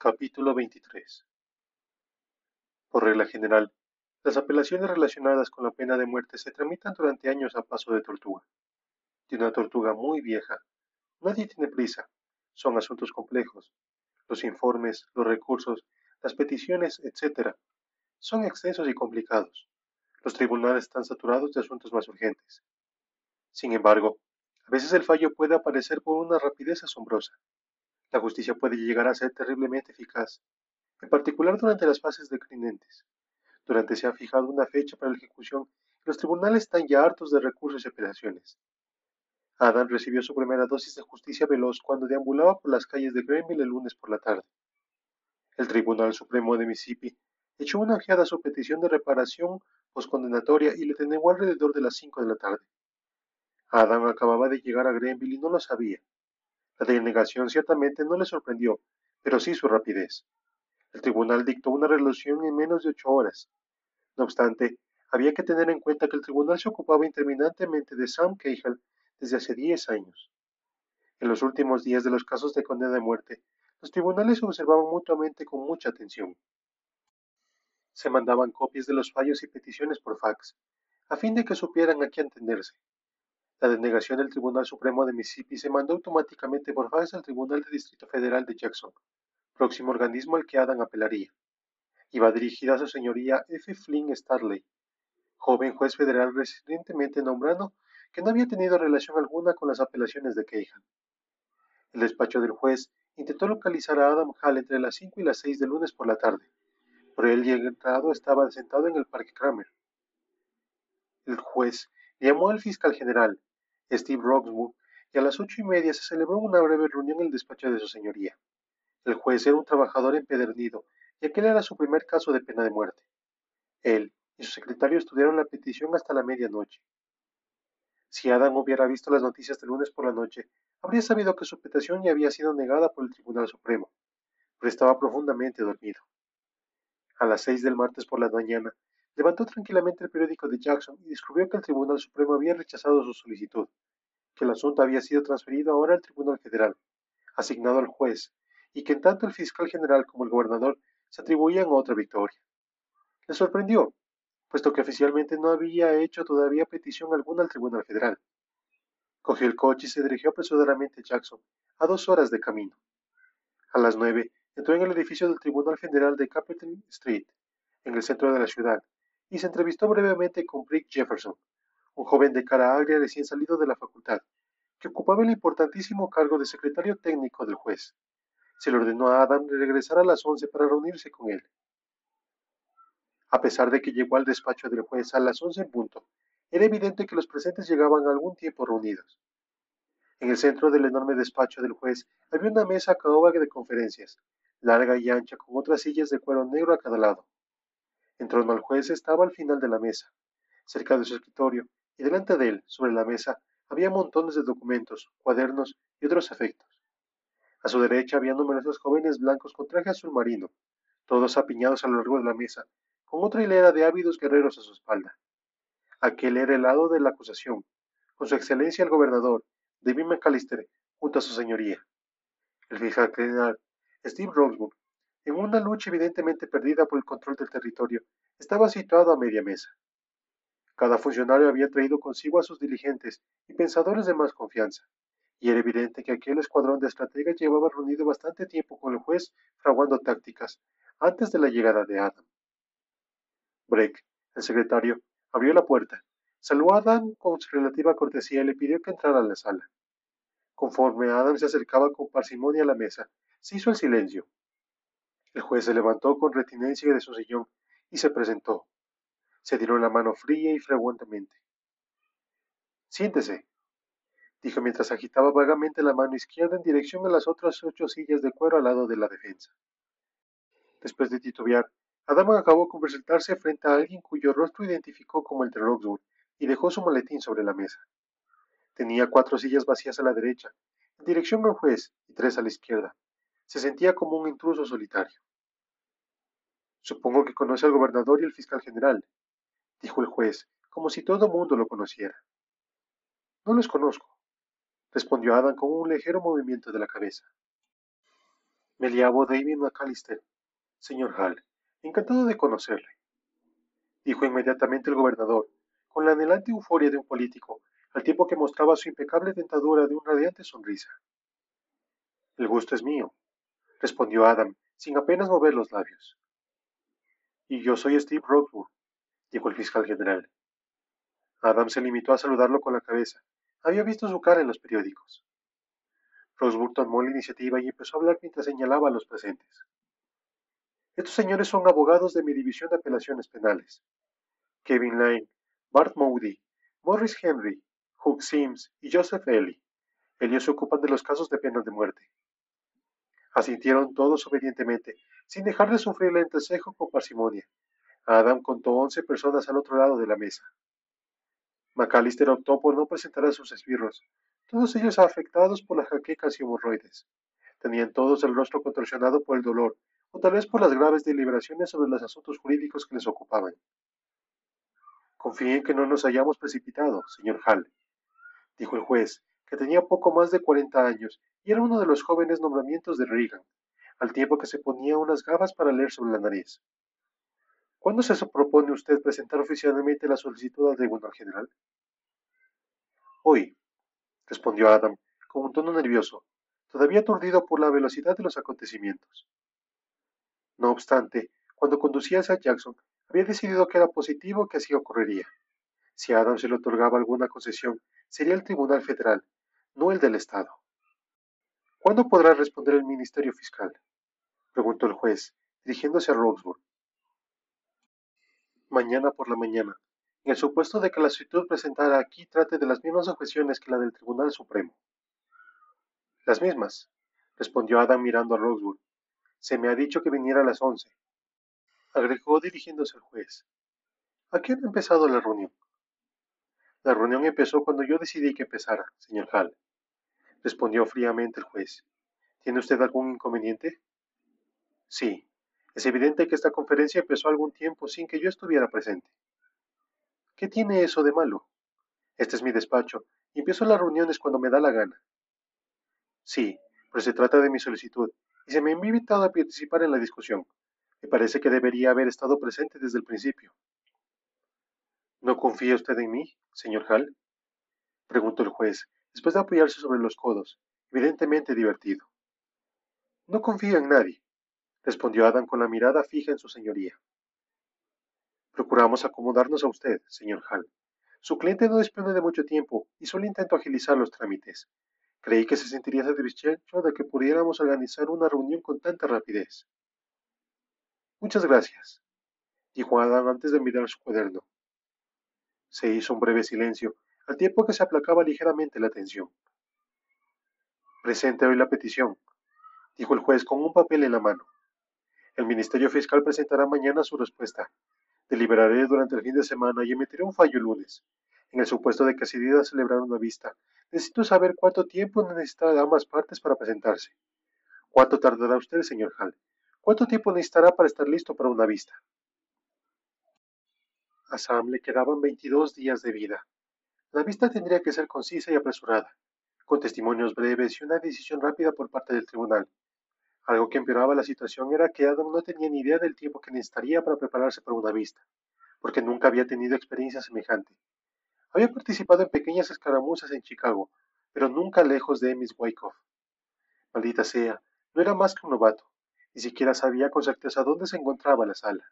Capítulo 23 Por regla general, las apelaciones relacionadas con la pena de muerte se tramitan durante años a paso de tortuga. De una tortuga muy vieja. Nadie tiene prisa. Son asuntos complejos. Los informes, los recursos, las peticiones, etc. Son extensos y complicados. Los tribunales están saturados de asuntos más urgentes. Sin embargo, a veces el fallo puede aparecer por una rapidez asombrosa. La justicia puede llegar a ser terriblemente eficaz, en particular durante las fases declinantes. Durante se ha fijado una fecha para la ejecución y los tribunales están ya hartos de recursos y apelaciones. Adam recibió su primera dosis de justicia veloz cuando deambulaba por las calles de Greenville el lunes por la tarde. El Tribunal Supremo de Mississippi echó una ojeada a su petición de reparación postcondenatoria y le denegó alrededor de las cinco de la tarde. Adam acababa de llegar a Greenville y no lo sabía. La denegación ciertamente no le sorprendió, pero sí su rapidez. El tribunal dictó una resolución en menos de ocho horas. No obstante, había que tener en cuenta que el tribunal se ocupaba interminablemente de Sam Cahill desde hace diez años. En los últimos días de los casos de condena de muerte, los tribunales se observaban mutuamente con mucha atención. Se mandaban copias de los fallos y peticiones por fax, a fin de que supieran a qué atenderse. La denegación del Tribunal Supremo de Mississippi se mandó automáticamente por fax al Tribunal de Distrito Federal de Jackson, próximo organismo al que Adam apelaría. Iba dirigida a su señoría F. Flynn Starley, joven juez federal recientemente nombrado que no había tenido relación alguna con las apelaciones de Cahill. El despacho del juez intentó localizar a Adam Hall entre las 5 y las 6 del lunes por la tarde, pero el llegado estaba sentado en el Parque Kramer. El juez llamó al fiscal general, Steve Roxburgh, y a las ocho y media se celebró una breve reunión en el despacho de su señoría. El juez era un trabajador empedernido, y aquel era su primer caso de pena de muerte. Él y su secretario estudiaron la petición hasta la medianoche. Si Adam hubiera visto las noticias del lunes por la noche, habría sabido que su petición ya había sido negada por el Tribunal Supremo, pero estaba profundamente dormido. A las seis del martes por la mañana, Levantó tranquilamente el periódico de Jackson y descubrió que el Tribunal Supremo había rechazado su solicitud, que el asunto había sido transferido ahora al Tribunal Federal, asignado al juez, y que en tanto el fiscal general como el gobernador se atribuían otra victoria. Le sorprendió, puesto que oficialmente no había hecho todavía petición alguna al Tribunal Federal. Cogió el coche y se dirigió apresuradamente a Jackson, a dos horas de camino. A las nueve entró en el edificio del Tribunal Federal de Capitol Street, en el centro de la ciudad, y se entrevistó brevemente con Brick Jefferson, un joven de cara agria recién salido de la facultad, que ocupaba el importantísimo cargo de secretario técnico del juez. Se le ordenó a Adam regresar a las once para reunirse con él. A pesar de que llegó al despacho del juez a las once en punto, era evidente que los presentes llegaban algún tiempo reunidos. En el centro del enorme despacho del juez había una mesa caoba de conferencias, larga y ancha, con otras sillas de cuero negro a cada lado. En torno al juez estaba al final de la mesa, cerca de su escritorio, y delante de él, sobre la mesa, había montones de documentos, cuadernos y otros efectos. A su derecha había numerosos jóvenes blancos con traje azul marino, todos apiñados a lo largo de la mesa, con otra hilera de ávidos guerreros a su espalda. Aquel era el lado de la acusación, con su excelencia el gobernador, David McAllister, junto a su señoría. El fiscal general, Steve en una lucha evidentemente perdida por el control del territorio, estaba situado a media mesa. Cada funcionario había traído consigo a sus diligentes y pensadores de más confianza, y era evidente que aquel escuadrón de estrategas llevaba reunido bastante tiempo con el juez fraguando tácticas antes de la llegada de Adam. Breck, el secretario, abrió la puerta, saludó a Adam con su relativa cortesía y le pidió que entrara a la sala. Conforme Adam se acercaba con parsimonia a la mesa, se hizo el silencio, el juez se levantó con retinencia de su sillón y se presentó. Se tiró la mano fría y frecuentemente. Siéntese, dijo mientras agitaba vagamente la mano izquierda en dirección a las otras ocho sillas de cuero al lado de la defensa. Después de titubear, Adama acabó con presentarse frente a alguien cuyo rostro identificó como el de Roxwood y dejó su maletín sobre la mesa. Tenía cuatro sillas vacías a la derecha, en dirección al juez, y tres a la izquierda. Se sentía como un intruso solitario. Supongo que conoce al gobernador y al fiscal general, dijo el juez, como si todo mundo lo conociera. No los conozco, respondió Adam con un ligero movimiento de la cabeza. Me llamo David McAllister, señor Hall. Encantado de conocerle, dijo inmediatamente el gobernador, con la anhelante euforia de un político, al tiempo que mostraba su impecable dentadura de una radiante sonrisa. El gusto es mío, respondió Adam, sin apenas mover los labios. Y yo soy Steve Rosewood, dijo el fiscal general. Adam se limitó a saludarlo con la cabeza. Había visto su cara en los periódicos. Rosewood tomó la iniciativa y empezó a hablar mientras señalaba a los presentes. Estos señores son abogados de mi división de apelaciones penales. Kevin Lane, Bart Moody, Morris Henry, Hugh Sims y Joseph Ellie. Ellos se ocupan de los casos de pena de muerte. Asintieron todos obedientemente, sin dejar de sufrir el entrecejo con parsimonia. Adam contó once personas al otro lado de la mesa. McAllister optó por no presentar a sus esbirros, todos ellos afectados por las jaquecas y hemorroides. Tenían todos el rostro contorsionado por el dolor, o tal vez por las graves deliberaciones sobre los asuntos jurídicos que les ocupaban. Confíe en que no nos hayamos precipitado, señor Hall, dijo el juez, que tenía poco más de cuarenta años y era uno de los jóvenes nombramientos de Reagan, al tiempo que se ponía unas gafas para leer sobre la nariz. ¿Cuándo se propone usted presentar oficialmente la solicitud al Tribunal General? Hoy, respondió Adam, con un tono nervioso, todavía aturdido por la velocidad de los acontecimientos. No obstante, cuando conducía hacia Jackson, había decidido que era positivo que así ocurriría. Si Adam se le otorgaba alguna concesión, sería el Tribunal Federal, no el del Estado. ¿Cuándo podrá responder el Ministerio Fiscal? preguntó el juez, dirigiéndose a Roxburgh. Mañana por la mañana, en el supuesto de que la solicitud presentada aquí trate de las mismas objeciones que la del Tribunal Supremo. Las mismas, respondió Adam mirando a Roxburgh. Se me ha dicho que viniera a las once. Agregó dirigiéndose al juez. ¿A qué ha empezado la reunión? La reunión empezó cuando yo decidí que empezara, señor Hall, respondió fríamente el juez. ¿Tiene usted algún inconveniente? Sí. Es evidente que esta conferencia empezó algún tiempo sin que yo estuviera presente. ¿Qué tiene eso de malo? Este es mi despacho y empiezo las reuniones cuando me da la gana. Sí, pero se trata de mi solicitud y se me ha invitado a participar en la discusión. Me parece que debería haber estado presente desde el principio. ¿No confía usted en mí, señor Hall? preguntó el juez, después de apoyarse sobre los codos, evidentemente divertido. No confío en nadie, respondió Adam con la mirada fija en su señoría. Procuramos acomodarnos a usted, señor Hall. Su cliente no dispone de mucho tiempo y solo intento agilizar los trámites. Creí que se sentiría satisfecho de que pudiéramos organizar una reunión con tanta rapidez. Muchas gracias, dijo Adam antes de mirar su cuaderno. Se hizo un breve silencio, al tiempo que se aplacaba ligeramente la tensión. Presente hoy la petición, dijo el juez con un papel en la mano. El Ministerio Fiscal presentará mañana su respuesta. Deliberaré durante el fin de semana y emitiré un fallo el lunes. En el supuesto de que se decida celebrar una vista, necesito saber cuánto tiempo necesitarán ambas partes para presentarse. ¿Cuánto tardará usted, señor Hall? ¿Cuánto tiempo necesitará para estar listo para una vista? A Sam le quedaban 22 días de vida. La vista tendría que ser concisa y apresurada, con testimonios breves y una decisión rápida por parte del tribunal. Algo que empeoraba la situación era que Adam no tenía ni idea del tiempo que necesitaría para prepararse para una vista, porque nunca había tenido experiencia semejante. Había participado en pequeñas escaramuzas en Chicago, pero nunca lejos de Miss Wyckoff. Maldita sea, no era más que un novato, ni siquiera sabía con certeza dónde se encontraba la sala.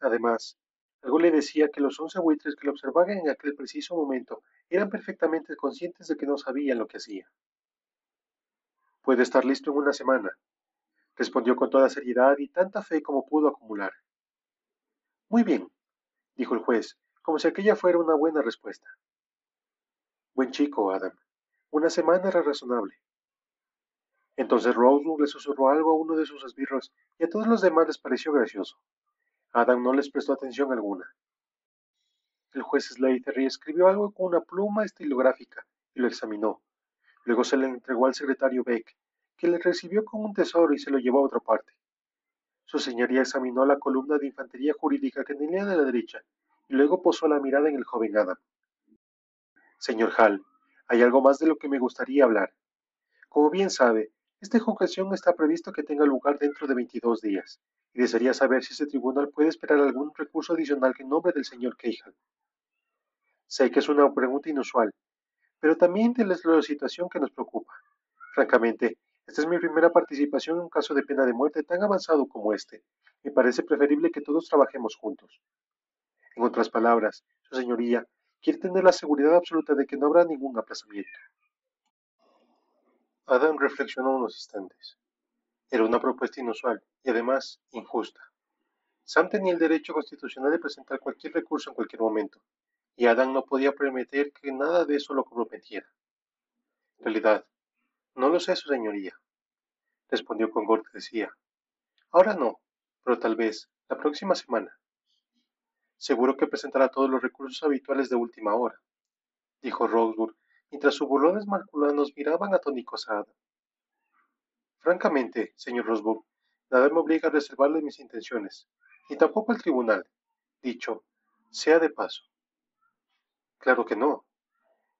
Además, algo le decía que los once buitres que lo observaban en aquel preciso momento eran perfectamente conscientes de que no sabían lo que hacía. Puede estar listo en una semana, respondió con toda seriedad y tanta fe como pudo acumular. Muy bien, dijo el juez, como si aquella fuera una buena respuesta. Buen chico, Adam. Una semana era razonable. Entonces Rosewood le susurró algo a uno de sus esbirros y a todos los demás les pareció gracioso. Adam no les prestó atención alguna. El juez Slater escribió algo con una pluma estilográfica y lo examinó. Luego se le entregó al secretario Beck, que le recibió con un tesoro y se lo llevó a otra parte. Su señoría examinó la columna de infantería jurídica que tenía de la derecha y luego posó la mirada en el joven Adam. Señor Hall, hay algo más de lo que me gustaría hablar. Como bien sabe, Esta ejecución está previsto que tenga lugar dentro de 22 días, y desearía saber si ese tribunal puede esperar algún recurso adicional en nombre del señor Cahill. Sé que es una pregunta inusual, pero también es la situación que nos preocupa. Francamente, esta es mi primera participación en un caso de pena de muerte tan avanzado como este. Me parece preferible que todos trabajemos juntos. En otras palabras, su señoría quiere tener la seguridad absoluta de que no habrá ningún aplazamiento. Adam reflexionó unos instantes. Era una propuesta inusual y además injusta. Sam tenía el derecho constitucional de presentar cualquier recurso en cualquier momento, y Adam no podía permitir que nada de eso lo comprometiera. En realidad, no lo sé, su señoría, respondió con cortesía. Ahora no, pero tal vez la próxima semana. Seguro que presentará todos los recursos habituales de última hora, dijo Rosewood mientras sus burlones marculanos miraban atónicos a Adam. Francamente, señor Rosburg, nada me obliga a reservarle mis intenciones, ni tampoco el tribunal. Dicho, sea de paso. Claro que no,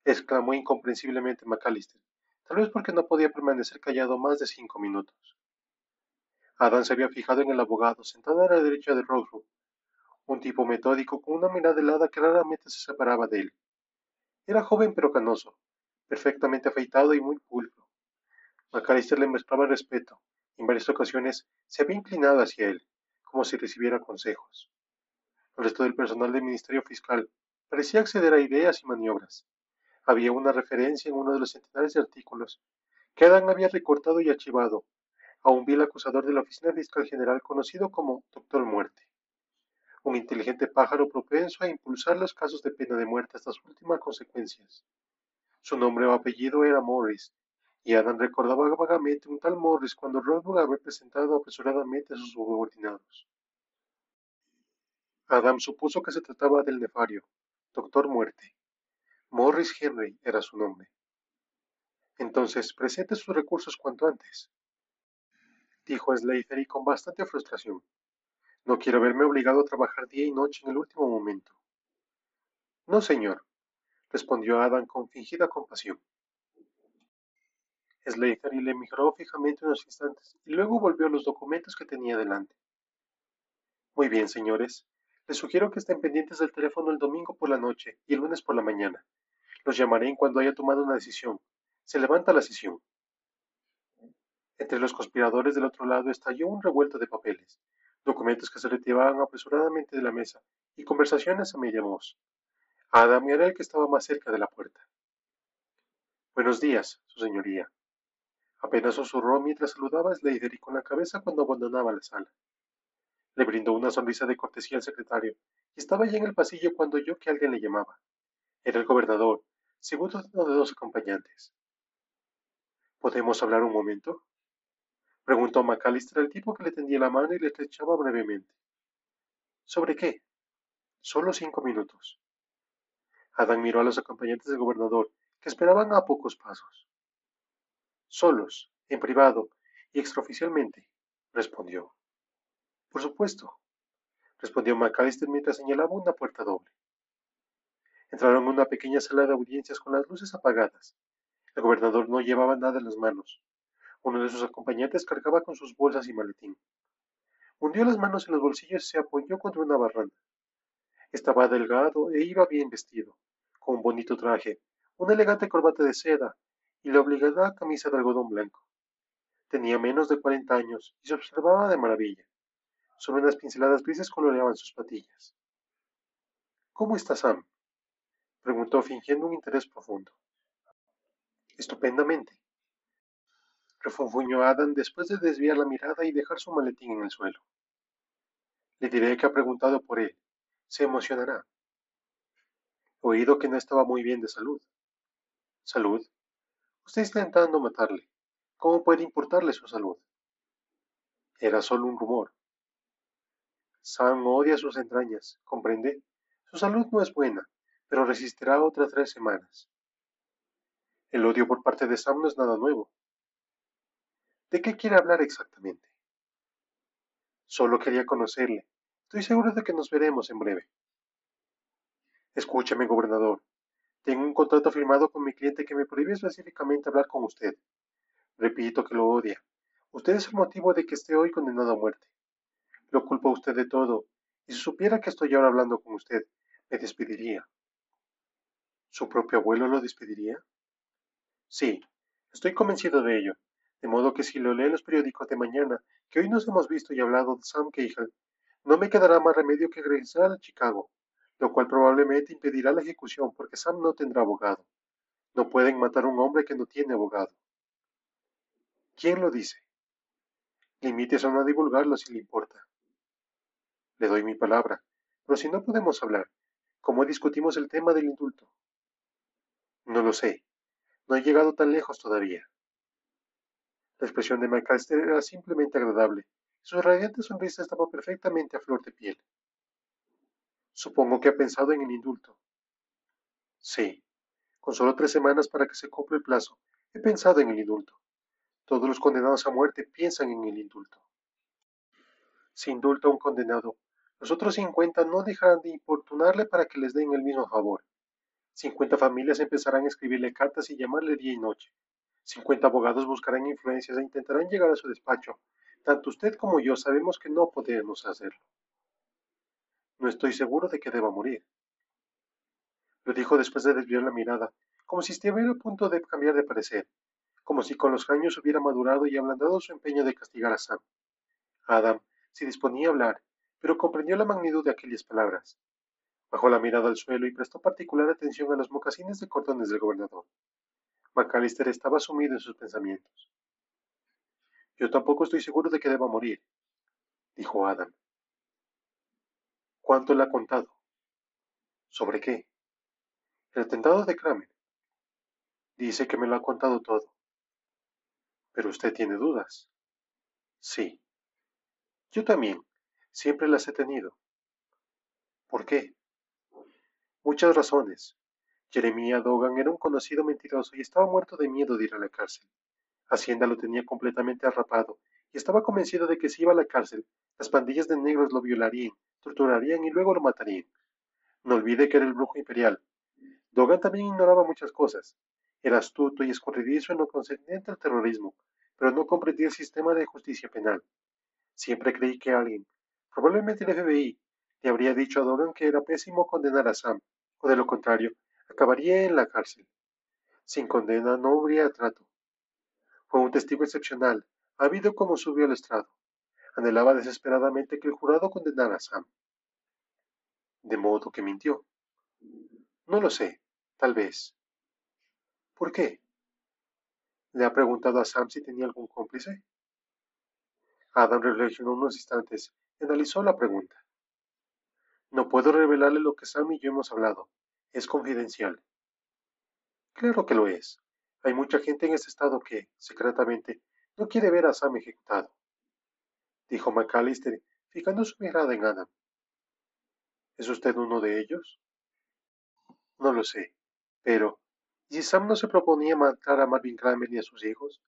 exclamó incomprensiblemente McAllister, tal vez porque no podía permanecer callado más de cinco minutos. Adam se había fijado en el abogado sentado a la derecha de Rosewood, un tipo metódico con una mirada helada que raramente se separaba de él. Era joven pero canoso, perfectamente afeitado y muy pulcro. Macalister le mostraba respeto y en varias ocasiones se había inclinado hacia él, como si recibiera consejos. El resto del personal del Ministerio Fiscal parecía acceder a ideas y maniobras. Había una referencia en uno de los centenares de artículos que Adán había recortado y archivado a un vil acusador de la Oficina Fiscal General conocido como Doctor Muerte. Un inteligente pájaro propenso a impulsar los casos de pena de muerte hasta sus últimas consecuencias. Su nombre o apellido era Morris, y Adam recordaba vagamente un tal Morris cuando Roswell había presentado apresuradamente a sus subordinados. Adam supuso que se trataba del nefario, Doctor Muerte. Morris Henry era su nombre. Entonces, presente sus recursos cuanto antes, dijo Slater con bastante frustración. No quiero verme obligado a trabajar día y noche en el último momento. No, señor, respondió Adam con fingida compasión. Slater le miró fijamente unos instantes y luego volvió a los documentos que tenía delante. Muy bien, señores. Les sugiero que estén pendientes del teléfono el domingo por la noche y el lunes por la mañana. Los llamaré en cuando haya tomado una decisión. Se levanta la sesión. Entre los conspiradores del otro lado estalló un revuelto de papeles, documentos que se retiraban apresuradamente de la mesa y conversaciones a media voz. Adam el que estaba más cerca de la puerta. Buenos días, su señoría. Apenas susurró mientras saludaba a Slater y con la cabeza cuando abandonaba la sala. Le brindó una sonrisa de cortesía al secretario y estaba ya en el pasillo cuando oyó que alguien le llamaba. Era el gobernador, segundo de uno de dos acompañantes. ¿Podemos hablar un momento? Preguntó McAllister al tipo que le tendía la mano y le estrechaba brevemente. ¿Sobre qué? Solo cinco minutos. Adán miró a los acompañantes del gobernador, que esperaban a pocos pasos. Solos, en privado y extraoficialmente, respondió. Por supuesto, respondió McAllister mientras señalaba una puerta doble. Entraron en una pequeña sala de audiencias con las luces apagadas. El gobernador no llevaba nada en las manos. Uno de sus acompañantes cargaba con sus bolsas y maletín. Hundió las manos en los bolsillos y se apoyó contra una barranda. Estaba delgado e iba bien vestido, con un bonito traje, una elegante corbata de seda y la obligada camisa de algodón blanco. Tenía menos de cuarenta años y se observaba de maravilla. Solo unas pinceladas grises coloreaban sus patillas. ¿Cómo está Sam? preguntó fingiendo un interés profundo. Estupendamente, refunfuñó Adam después de desviar la mirada y dejar su maletín en el suelo. Le diré que ha preguntado por él se emocionará. Oído que no estaba muy bien de salud. ¿Salud? Usted está intentando matarle. ¿Cómo puede importarle su salud? Era solo un rumor. Sam odia sus entrañas, ¿comprende? Su salud no es buena, pero resistirá otras tres semanas. El odio por parte de Sam no es nada nuevo. ¿De qué quiere hablar exactamente? Solo quería conocerle, Estoy seguro de que nos veremos en breve. Escúcheme, gobernador. Tengo un contrato firmado con mi cliente que me prohíbe específicamente hablar con usted. Repito que lo odia. Usted es el motivo de que esté hoy condenado a muerte. Lo culpa usted de todo, y si supiera que estoy ahora hablando con usted, me despediría. ¿Su propio abuelo lo despediría? Sí, estoy convencido de ello, de modo que si lo lee en los periódicos de mañana, que hoy nos hemos visto y hablado de Sam Cahill, no me quedará más remedio que regresar a Chicago, lo cual probablemente impedirá la ejecución porque Sam no tendrá abogado. No pueden matar a un hombre que no tiene abogado. ¿Quién lo dice? Limítese a no divulgarlo si le importa. Le doy mi palabra, pero si no podemos hablar, ¿cómo discutimos el tema del indulto? No lo sé. No he llegado tan lejos todavía. La expresión de McAllister era simplemente agradable. Su radiante sonrisa estaba perfectamente a flor de piel. Supongo que ha pensado en el indulto. Sí. Con solo tres semanas para que se cumpla el plazo, he pensado en el indulto. Todos los condenados a muerte piensan en el indulto. Si indulta a un condenado, los otros cincuenta no dejarán de importunarle para que les den el mismo favor. Cincuenta familias empezarán a escribirle cartas y llamarle día y noche. Cincuenta abogados buscarán influencias e intentarán llegar a su despacho. Tanto usted como yo sabemos que no podemos hacerlo. No estoy seguro de que deba morir. Lo dijo después de desviar la mirada, como si estuviera a punto de cambiar de parecer, como si con los años hubiera madurado y ablandado su empeño de castigar a Sam. Adam se disponía a hablar, pero comprendió la magnitud de aquellas palabras. Bajó la mirada al suelo y prestó particular atención a los mocasines de cordones del gobernador. McAllister estaba sumido en sus pensamientos. Yo tampoco estoy seguro de que deba morir, dijo Adam. ¿Cuánto le ha contado? ¿Sobre qué? El atentado de Kramer. Dice que me lo ha contado todo. Pero usted tiene dudas. Sí. Yo también. Siempre las he tenido. ¿Por qué? Muchas razones. Jeremiah Dogan era un conocido mentiroso y estaba muerto de miedo de ir a la cárcel. Hacienda lo tenía completamente arrapado y estaba convencido de que si iba a la cárcel, las pandillas de negros lo violarían, torturarían y luego lo matarían. No olvide que era el brujo imperial. Dogan también ignoraba muchas cosas. Era astuto y escurridizo en lo concerniente al terrorismo, pero no comprendía el sistema de justicia penal. Siempre creí que alguien, probablemente el FBI, le habría dicho a Dogan que era pésimo condenar a Sam, o de lo contrario, acabaría en la cárcel. Sin condena no habría trato. Un testigo excepcional, habido como subió al estrado. Anhelaba desesperadamente que el jurado condenara a Sam. De modo que mintió. No lo sé, tal vez. ¿Por qué? ¿Le ha preguntado a Sam si tenía algún cómplice? Adam reflexionó unos instantes y analizó la pregunta. No puedo revelarle lo que Sam y yo hemos hablado, es confidencial. Claro que lo es. Hay mucha gente en este estado que, secretamente, no quiere ver a Sam ejecutado, dijo McAllister, fijando su mirada en Adam. ¿Es usted uno de ellos? No lo sé, pero ¿y si Sam no se proponía matar a Marvin Kramer y a sus hijos?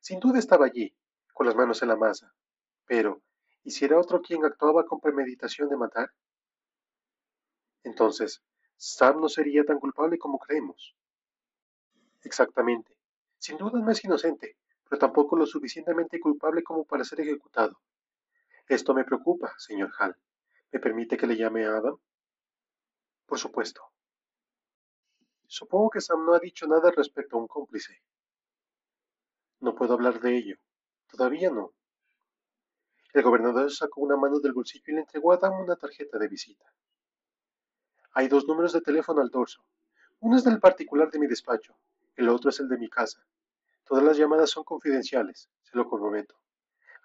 Sin duda estaba allí, con las manos en la masa. Pero, ¿y si era otro quien actuaba con premeditación de matar? Entonces, Sam no sería tan culpable como creemos. Exactamente. Sin duda no es inocente, pero tampoco lo suficientemente culpable como para ser ejecutado. Esto me preocupa, señor Hall. ¿Me permite que le llame a Adam? Por supuesto. Supongo que Sam no ha dicho nada respecto a un cómplice. No puedo hablar de ello. Todavía no. El gobernador sacó una mano del bolsillo y le entregó a Adam una tarjeta de visita. Hay dos números de teléfono al dorso. Uno es del particular de mi despacho, el otro es el de mi casa. Todas las llamadas son confidenciales, se lo comprometo.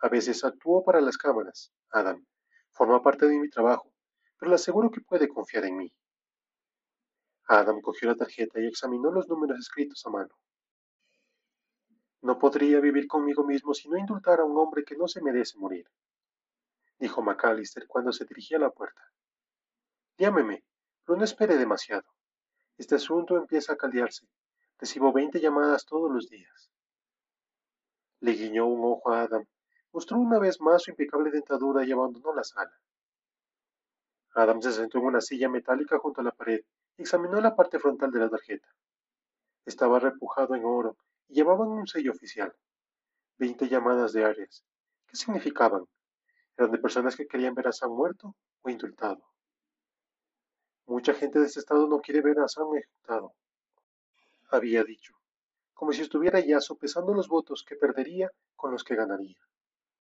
A veces actúo para las cámaras, Adam. Forma parte de mi trabajo, pero le aseguro que puede confiar en mí. Adam cogió la tarjeta y examinó los números escritos a mano. No podría vivir conmigo mismo si no indultara a un hombre que no se merece morir, dijo McAllister cuando se dirigía a la puerta. Llámeme, pero no espere demasiado. Este asunto empieza a caldearse. Recibo veinte llamadas todos los días. Le guiñó un ojo a Adam, mostró una vez más su impecable dentadura y abandonó la sala. Adam se sentó en una silla metálica junto a la pared y examinó la parte frontal de la tarjeta. Estaba repujado en oro y llevaba un sello oficial. Veinte llamadas diarias. ¿Qué significaban? ¿Eran de personas que querían ver a Sam muerto o indultado? Mucha gente de este estado no quiere ver a Sam ejecutado, había dicho, como si estuviera ya sopesando los votos que perdería con los que ganaría.